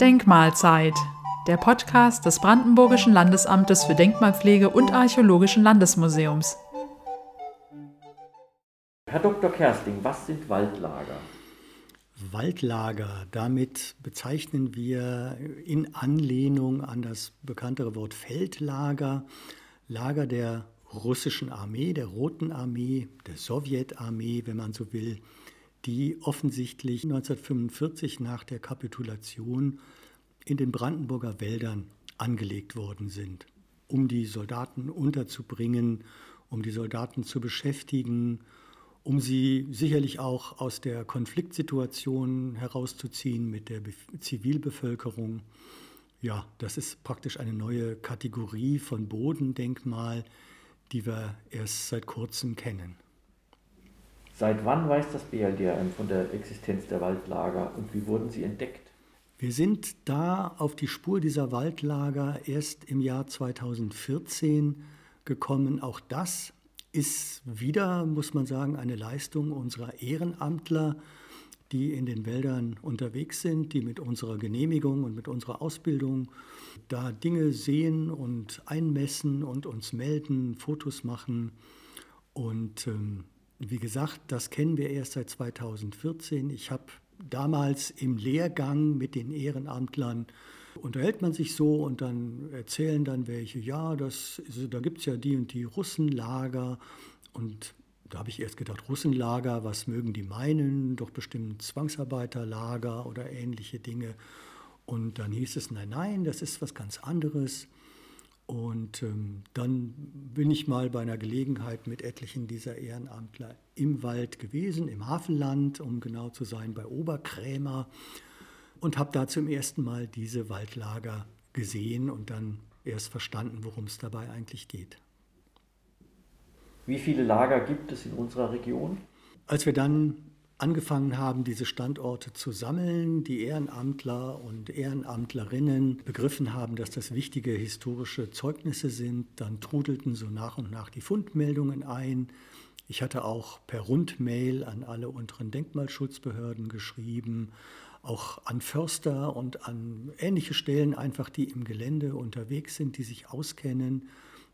Denkmalzeit, der Podcast des Brandenburgischen Landesamtes für Denkmalpflege und Archäologischen Landesmuseums. Herr Dr. Kersting, was sind Waldlager? Waldlager, damit bezeichnen wir in Anlehnung an das bekanntere Wort Feldlager, Lager der russischen Armee, der Roten Armee, der Sowjetarmee, wenn man so will, die offensichtlich 1945 nach der Kapitulation in den Brandenburger Wäldern angelegt worden sind, um die Soldaten unterzubringen, um die Soldaten zu beschäftigen, um sie sicherlich auch aus der Konfliktsituation herauszuziehen mit der Zivilbevölkerung. Ja, das ist praktisch eine neue Kategorie von Bodendenkmal, die wir erst seit kurzem kennen. Seit wann weiß das BLDRM von der Existenz der Waldlager und wie wurden sie entdeckt? Wir sind da auf die Spur dieser Waldlager erst im Jahr 2014 gekommen. Auch das ist wieder, muss man sagen, eine Leistung unserer Ehrenamtler, die in den Wäldern unterwegs sind, die mit unserer Genehmigung und mit unserer Ausbildung da Dinge sehen und einmessen und uns melden, Fotos machen. Und ähm, wie gesagt, das kennen wir erst seit 2014. Ich habe damals im Lehrgang mit den Ehrenamtlern unterhält man sich so und dann erzählen dann welche, ja, das, da gibt es ja die und die Russenlager und da habe ich erst gedacht, Russenlager, was mögen die meinen? Doch bestimmt Zwangsarbeiterlager oder ähnliche Dinge. Und dann hieß es, nein, nein, das ist was ganz anderes. Und ähm, dann bin ich mal bei einer Gelegenheit mit etlichen dieser Ehrenamtler im Wald gewesen, im Hafenland, um genau zu sein, bei Oberkrämer und habe da zum ersten Mal diese Waldlager gesehen und dann erst verstanden, worum es dabei eigentlich geht. Wie viele Lager gibt es in unserer Region? Als wir dann angefangen haben, diese Standorte zu sammeln, die Ehrenamtler und Ehrenamtlerinnen begriffen haben, dass das wichtige historische Zeugnisse sind, dann trudelten so nach und nach die Fundmeldungen ein. Ich hatte auch per Rundmail an alle unteren Denkmalschutzbehörden geschrieben, auch an Förster und an ähnliche Stellen einfach, die im Gelände unterwegs sind, die sich auskennen.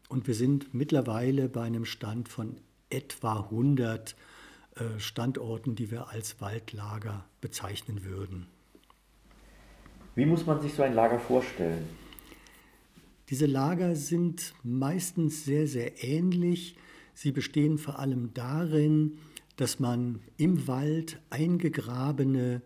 Und wir sind mittlerweile bei einem Stand von etwa 100 äh, Standorten, die wir als Waldlager bezeichnen würden. Wie muss man sich so ein Lager vorstellen? Diese Lager sind meistens sehr, sehr ähnlich. Sie bestehen vor allem darin, dass man im Wald eingegrabene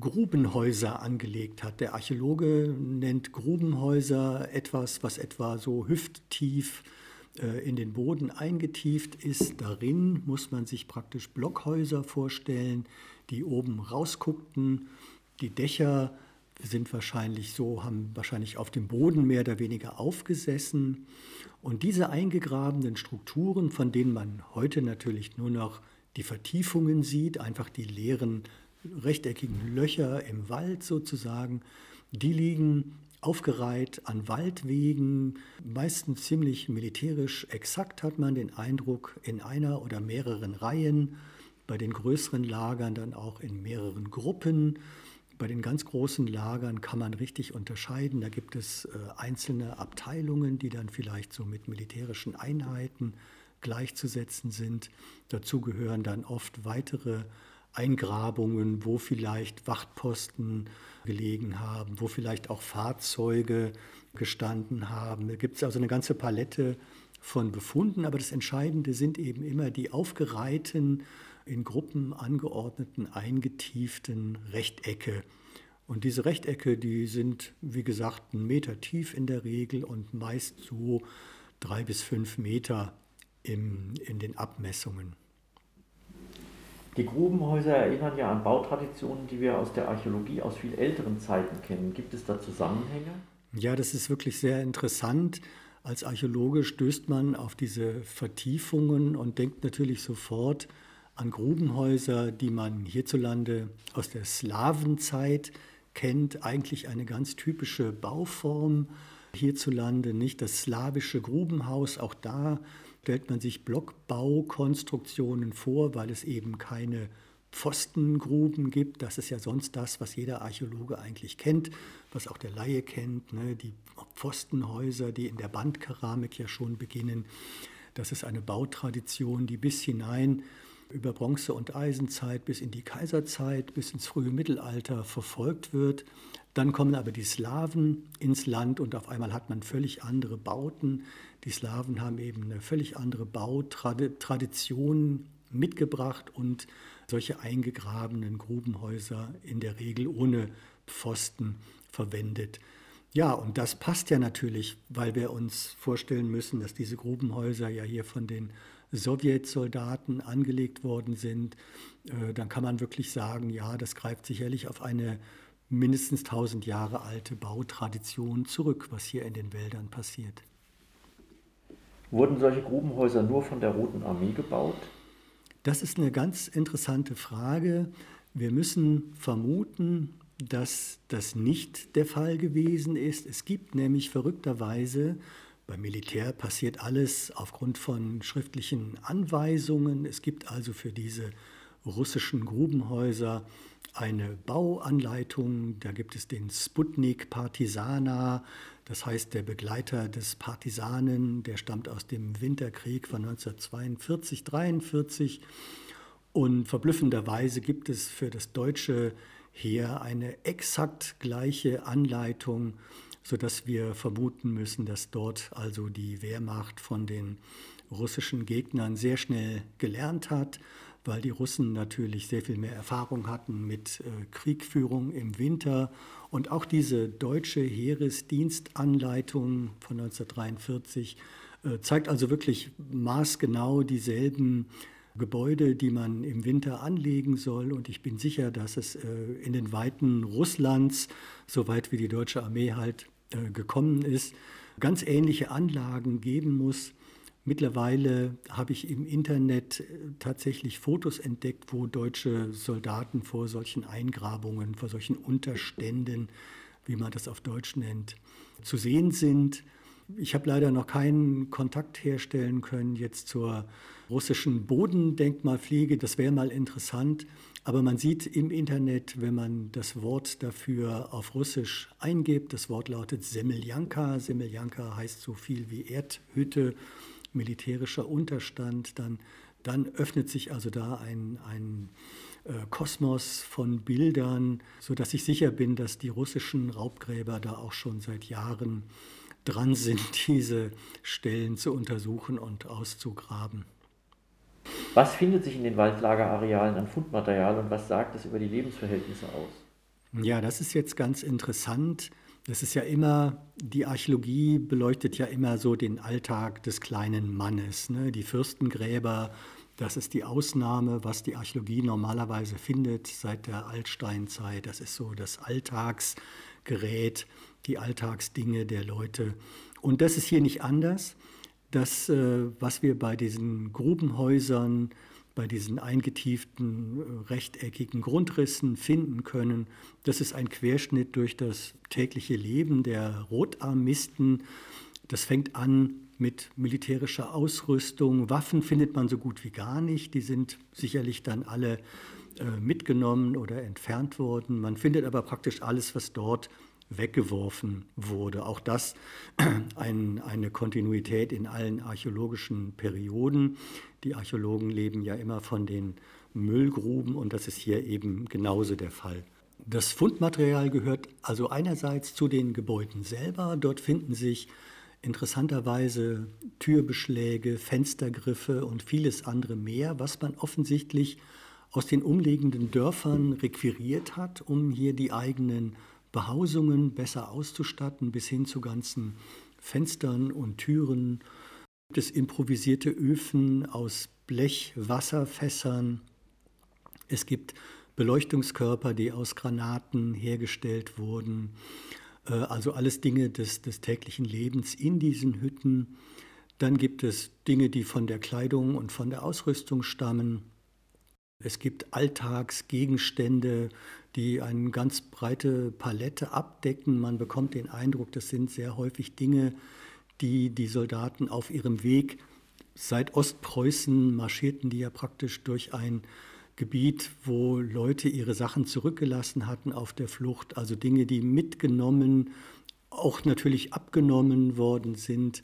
Grubenhäuser angelegt hat. Der Archäologe nennt Grubenhäuser etwas, was etwa so hüfttief äh, in den Boden eingetieft ist. Darin muss man sich praktisch Blockhäuser vorstellen, die oben rausguckten. Die Dächer sind wahrscheinlich so, haben wahrscheinlich auf dem Boden mehr oder weniger aufgesessen. Und diese eingegrabenen Strukturen, von denen man heute natürlich nur noch die Vertiefungen sieht, einfach die leeren rechteckigen Löcher im Wald sozusagen, die liegen aufgereiht an Waldwegen, meistens ziemlich militärisch exakt hat man den Eindruck, in einer oder mehreren Reihen, bei den größeren Lagern dann auch in mehreren Gruppen. Bei den ganz großen Lagern kann man richtig unterscheiden. Da gibt es äh, einzelne Abteilungen, die dann vielleicht so mit militärischen Einheiten gleichzusetzen sind. Dazu gehören dann oft weitere Eingrabungen, wo vielleicht Wachtposten gelegen haben, wo vielleicht auch Fahrzeuge gestanden haben. Da gibt es also eine ganze Palette von Befunden, aber das Entscheidende sind eben immer die aufgereihten, in Gruppen angeordneten, eingetieften Rechtecke. Und diese Rechtecke, die sind, wie gesagt, einen Meter tief in der Regel und meist so drei bis fünf Meter im, in den Abmessungen. Die Grubenhäuser erinnern ja an Bautraditionen, die wir aus der Archäologie aus viel älteren Zeiten kennen. Gibt es da Zusammenhänge? Ja, das ist wirklich sehr interessant. Als Archäologe stößt man auf diese Vertiefungen und denkt natürlich sofort an Grubenhäuser, die man hierzulande aus der Slawenzeit kennt. Eigentlich eine ganz typische Bauform hierzulande, nicht das slawische Grubenhaus. Auch da stellt man sich Blockbaukonstruktionen vor, weil es eben keine Pfostengruben gibt. Das ist ja sonst das, was jeder Archäologe eigentlich kennt, was auch der Laie kennt. Ne? Die Pfostenhäuser, die in der Bandkeramik ja schon beginnen. Das ist eine Bautradition, die bis hinein über Bronze- und Eisenzeit bis in die Kaiserzeit, bis ins frühe Mittelalter verfolgt wird. Dann kommen aber die Slawen ins Land und auf einmal hat man völlig andere Bauten. Die Slawen haben eben eine völlig andere Bautradition mitgebracht und solche eingegrabenen Grubenhäuser in der Regel ohne Pfosten verwendet. Ja, und das passt ja natürlich, weil wir uns vorstellen müssen, dass diese Grubenhäuser ja hier von den Sowjetsoldaten angelegt worden sind. Äh, dann kann man wirklich sagen, ja, das greift sicherlich auf eine mindestens 1000 Jahre alte Bautradition zurück, was hier in den Wäldern passiert. Wurden solche Grubenhäuser nur von der Roten Armee gebaut? Das ist eine ganz interessante Frage. Wir müssen vermuten, dass das nicht der Fall gewesen ist. Es gibt nämlich verrückterweise, beim Militär passiert alles aufgrund von schriftlichen Anweisungen. Es gibt also für diese russischen Grubenhäuser eine Bauanleitung. Da gibt es den Sputnik Partisana, das heißt der Begleiter des Partisanen, der stammt aus dem Winterkrieg von 1942, 43. Und verblüffenderweise gibt es für das deutsche Heer eine exakt gleiche Anleitung, sodass wir vermuten müssen, dass dort also die Wehrmacht von den russischen Gegnern sehr schnell gelernt hat, weil die Russen natürlich sehr viel mehr Erfahrung hatten mit äh, Kriegführung im Winter. Und auch diese deutsche Heeresdienstanleitung von 1943 äh, zeigt also wirklich maßgenau dieselben Gebäude, die man im Winter anlegen soll. Und ich bin sicher, dass es äh, in den Weiten Russlands, soweit wie die deutsche Armee halt gekommen ist, ganz ähnliche Anlagen geben muss Mittlerweile habe ich im Internet äh, tatsächlich Fotos entdeckt, wo deutsche Soldaten vor solchen Eingrabungen, vor solchen Unterständen, wie man das auf Deutsch nennt, zu sehen sind. Ich habe leider noch keinen Kontakt herstellen können jetzt zur russischen Bodendenkmalpflege. Das wäre mal interessant. Aber man sieht im Internet, wenn man das Wort dafür auf Russisch eingibt, das Wort lautet Semeljanka. Semeljanka heißt so viel wie Erdhütte militärischer Unterstand, dann, dann öffnet sich also da ein, ein äh, Kosmos von Bildern, sodass ich sicher bin, dass die russischen Raubgräber da auch schon seit Jahren dran sind, diese Stellen zu untersuchen und auszugraben. Was findet sich in den Waldlagerarealen an Fundmaterial und was sagt es über die Lebensverhältnisse aus? Ja, das ist jetzt ganz interessant. Das ist ja immer, die Archäologie beleuchtet ja immer so den Alltag des kleinen Mannes. Ne? Die Fürstengräber, das ist die Ausnahme, was die Archäologie normalerweise findet seit der Altsteinzeit. Das ist so das Alltagsgerät, die Alltagsdinge der Leute. Und das ist hier nicht anders. Das, äh, was wir bei diesen Grubenhäusern bei diesen eingetieften, äh, rechteckigen Grundrissen finden können. Das ist ein Querschnitt durch das tägliche Leben der Rotarmisten. Das fängt an mit militärischer Ausrüstung. Waffen findet man so gut wie gar nicht. Die sind sicherlich dann alle äh, mitgenommen oder entfernt worden. Man findet aber praktisch alles, was dort weggeworfen wurde. Auch das ein, eine Kontinuität in allen archäologischen Perioden. Die Archäologen leben ja immer von den Müllgruben und das ist hier eben genauso der Fall. Das Fundmaterial gehört also einerseits zu den Gebäuden selber. Dort finden sich interessanterweise Türbeschläge, Fenstergriffe und vieles andere mehr, was man offensichtlich aus den umliegenden Dörfern requiriert hat, um hier die eigenen Behausungen besser auszustatten, bis hin zu ganzen Fenstern und Türen. Gibt es improvisierte Öfen aus Blechwasserfässern. Es gibt Beleuchtungskörper, die aus Granaten hergestellt wurden. Äh, also alles Dinge des, des täglichen Lebens in diesen Hütten. Dann gibt es Dinge, die von der Kleidung und von der Ausrüstung stammen. Es gibt Alltagsgegenstände, die eine ganz breite Palette abdecken. Man bekommt den Eindruck, das sind sehr häufig Dinge, die die Soldaten auf ihrem Weg seit Ostpreußen marschierten, die ja praktisch durch ein Gebiet, wo Leute ihre Sachen zurückgelassen hatten auf der Flucht, also Dinge, die mitgenommen, auch natürlich abgenommen worden sind.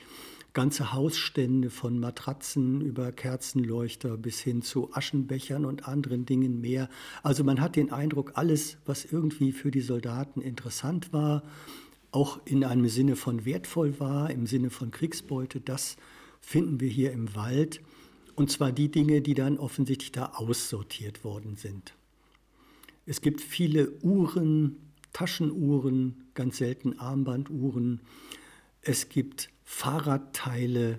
Ganze Hausstände von Matratzen über Kerzenleuchter bis hin zu Aschenbechern und anderen Dingen mehr. Also man hat den Eindruck, alles, was irgendwie für die Soldaten interessant war, auch in einem Sinne von wertvoll war, im Sinne von Kriegsbeute, das finden wir hier im Wald. Und zwar die Dinge, die dann offensichtlich da aussortiert worden sind. Es gibt viele Uhren, Taschenuhren, ganz selten Armbanduhren. Es gibt Fahrradteile,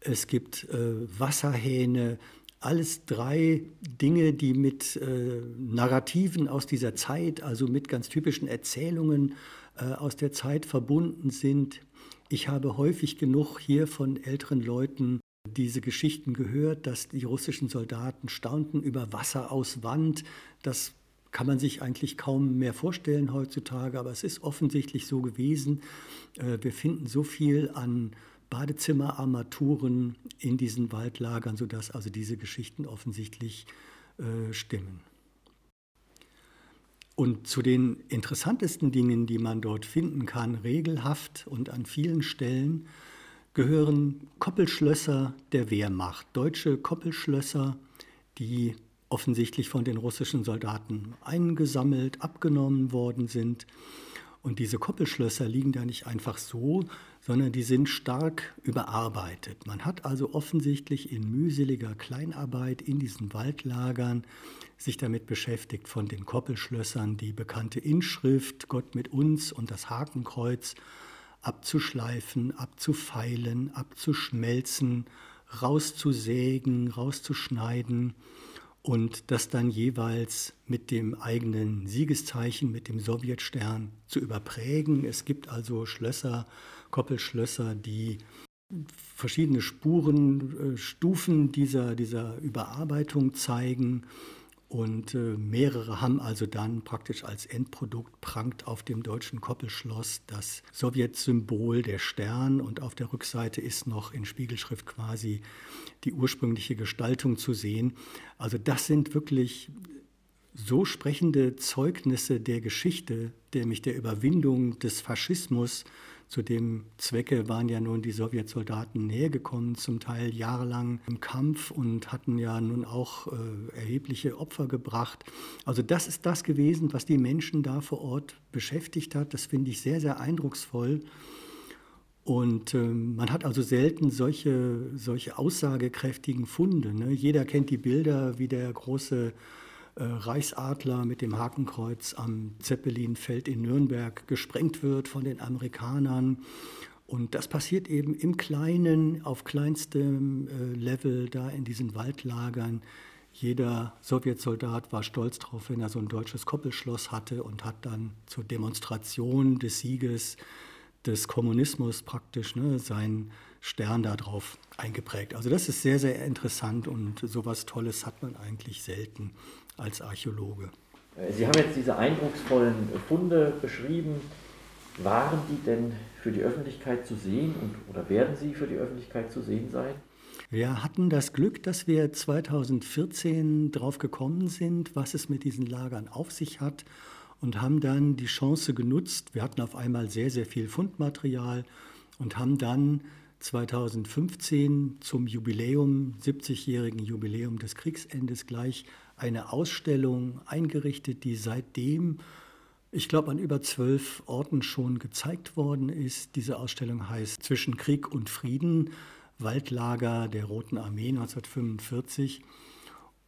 es gibt äh, Wasserhähne, alles drei Dinge, die mit äh, Narrativen aus dieser Zeit, also mit ganz typischen Erzählungen äh, aus der Zeit verbunden sind. Ich habe häufig genug hier von älteren Leuten diese Geschichten gehört, dass die russischen Soldaten staunten über Wasser aus Wand. Das kann man sich eigentlich kaum mehr vorstellen heutzutage, aber es ist offensichtlich so gewesen. Äh, wir finden so viel an Badezimmerarmaturen in diesen Waldlagern, sodass also diese Geschichten offensichtlich äh, stimmen. Und zu den interessantesten Dingen, die man dort finden kann, regelhaft und an vielen Stellen, gehören Koppelschlösser der Wehrmacht, deutsche Koppelschlösser, die offensichtlich von den russischen Soldaten eingesammelt, abgenommen worden sind. Und diese Koppelschlösser liegen da nicht einfach so, sondern die sind stark überarbeitet. Man hat also offensichtlich in mühseliger Kleinarbeit in diesen Waldlagern sich damit beschäftigt, von den Koppelschlössern die bekannte Inschrift Gott mit uns und das Hakenkreuz abzuschleifen, abzufeilen, abzuschmelzen, rauszusägen, rauszuschneiden und das dann jeweils mit dem eigenen Siegeszeichen, mit dem Sowjetstern zu überprägen. Es gibt also Schlösser, Koppelschlösser, die verschiedene Spuren, Stufen dieser, dieser Überarbeitung zeigen und äh, mehrere haben also dann praktisch als Endprodukt prangt auf dem deutschen Koppelschloss das Sowjetsymbol der Stern und auf der Rückseite ist noch in Spiegelschrift quasi die ursprüngliche Gestaltung zu sehen. Also das sind wirklich so sprechende Zeugnisse der Geschichte, nämlich der Überwindung des Faschismus zu dem Zwecke waren ja nun die Sowjetsoldaten nähergekommen, zum Teil jahrelang im Kampf und hatten ja nun auch äh, erhebliche Opfer gebracht. Also das ist das gewesen, was die Menschen da vor Ort beschäftigt hat. Das finde ich sehr, sehr eindrucksvoll. Und äh, man hat also selten solche, solche aussagekräftigen Funde. Ne? Jeder kennt die Bilder, wie der große Reichsadler mit dem Hakenkreuz am Zeppelinfeld in Nürnberg gesprengt wird von den Amerikanern. Und das passiert eben im Kleinen, auf kleinstem äh, Level, da in diesen Waldlagern. Jeder Sowjetsoldat war stolz darauf, wenn er so ein deutsches Koppelschloss hatte und hat dann zur Demonstration des Sieges des Kommunismus praktisch ne, seinen Stern darauf eingeprägt. Also das ist sehr, sehr interessant und sowas Tolles hat man eigentlich selten als Archäologe. Äh, Sie haben jetzt diese eindrucksvollen Funde beschrieben. Waren die denn für die Öffentlichkeit zu sehen und, oder werden sie für die Öffentlichkeit zu sehen sein? Wir hatten das Glück, dass wir 2014 drauf gekommen sind, was es mit diesen Lagern auf sich hat und haben dann die Chance genutzt. Wir hatten auf einmal sehr, sehr viel Fundmaterial und haben dann 2015 zum Jubiläum, 70-jährigen Jubiläum des Kriegsendes gleich eine Ausstellung eingerichtet, die seitdem, ich glaube, an über zwölf Orten schon gezeigt worden ist. Diese Ausstellung heißt Zwischen Krieg und Frieden, Waldlager der Roten Armee 1945.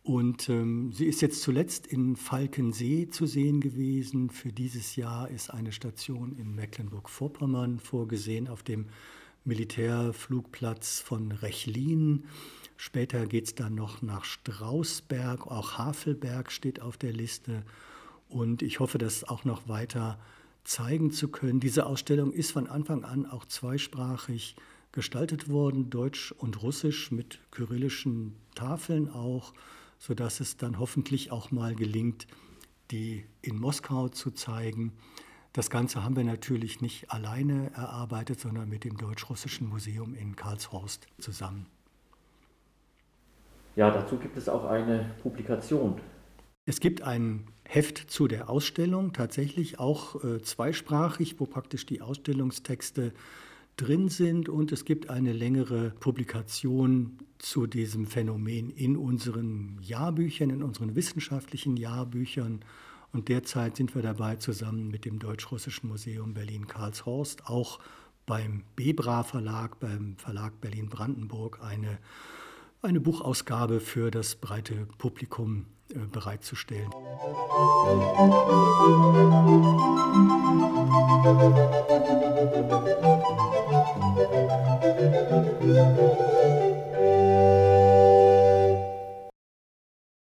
Und ähm, sie ist jetzt zuletzt in Falkensee zu sehen gewesen. Für dieses Jahr ist eine Station in Mecklenburg-Vorpommern vorgesehen auf dem Militärflugplatz von Rechlin. Später geht es dann noch nach Strausberg, auch Havelberg steht auf der Liste. Und ich hoffe, das auch noch weiter zeigen zu können. Diese Ausstellung ist von Anfang an auch zweisprachig gestaltet worden, Deutsch und Russisch mit kyrillischen Tafeln auch, sodass es dann hoffentlich auch mal gelingt, die in Moskau zu zeigen. Das Ganze haben wir natürlich nicht alleine erarbeitet, sondern mit dem Deutsch-Russischen Museum in Karlshorst zusammen. Ja, dazu gibt es auch eine Publikation. Es gibt ein Heft zu der Ausstellung, tatsächlich auch äh, zweisprachig, wo praktisch die Ausstellungstexte drin sind und es gibt eine längere Publikation zu diesem Phänomen in unseren Jahrbüchern, in unseren wissenschaftlichen Jahrbüchern. Und derzeit sind wir dabei, zusammen mit dem Deutsch-Russischen Museum Berlin-Karlshorst, auch beim Bebra Verlag, beim Verlag Berlin-Brandenburg, eine, eine Buchausgabe für das breite Publikum äh, bereitzustellen. Musik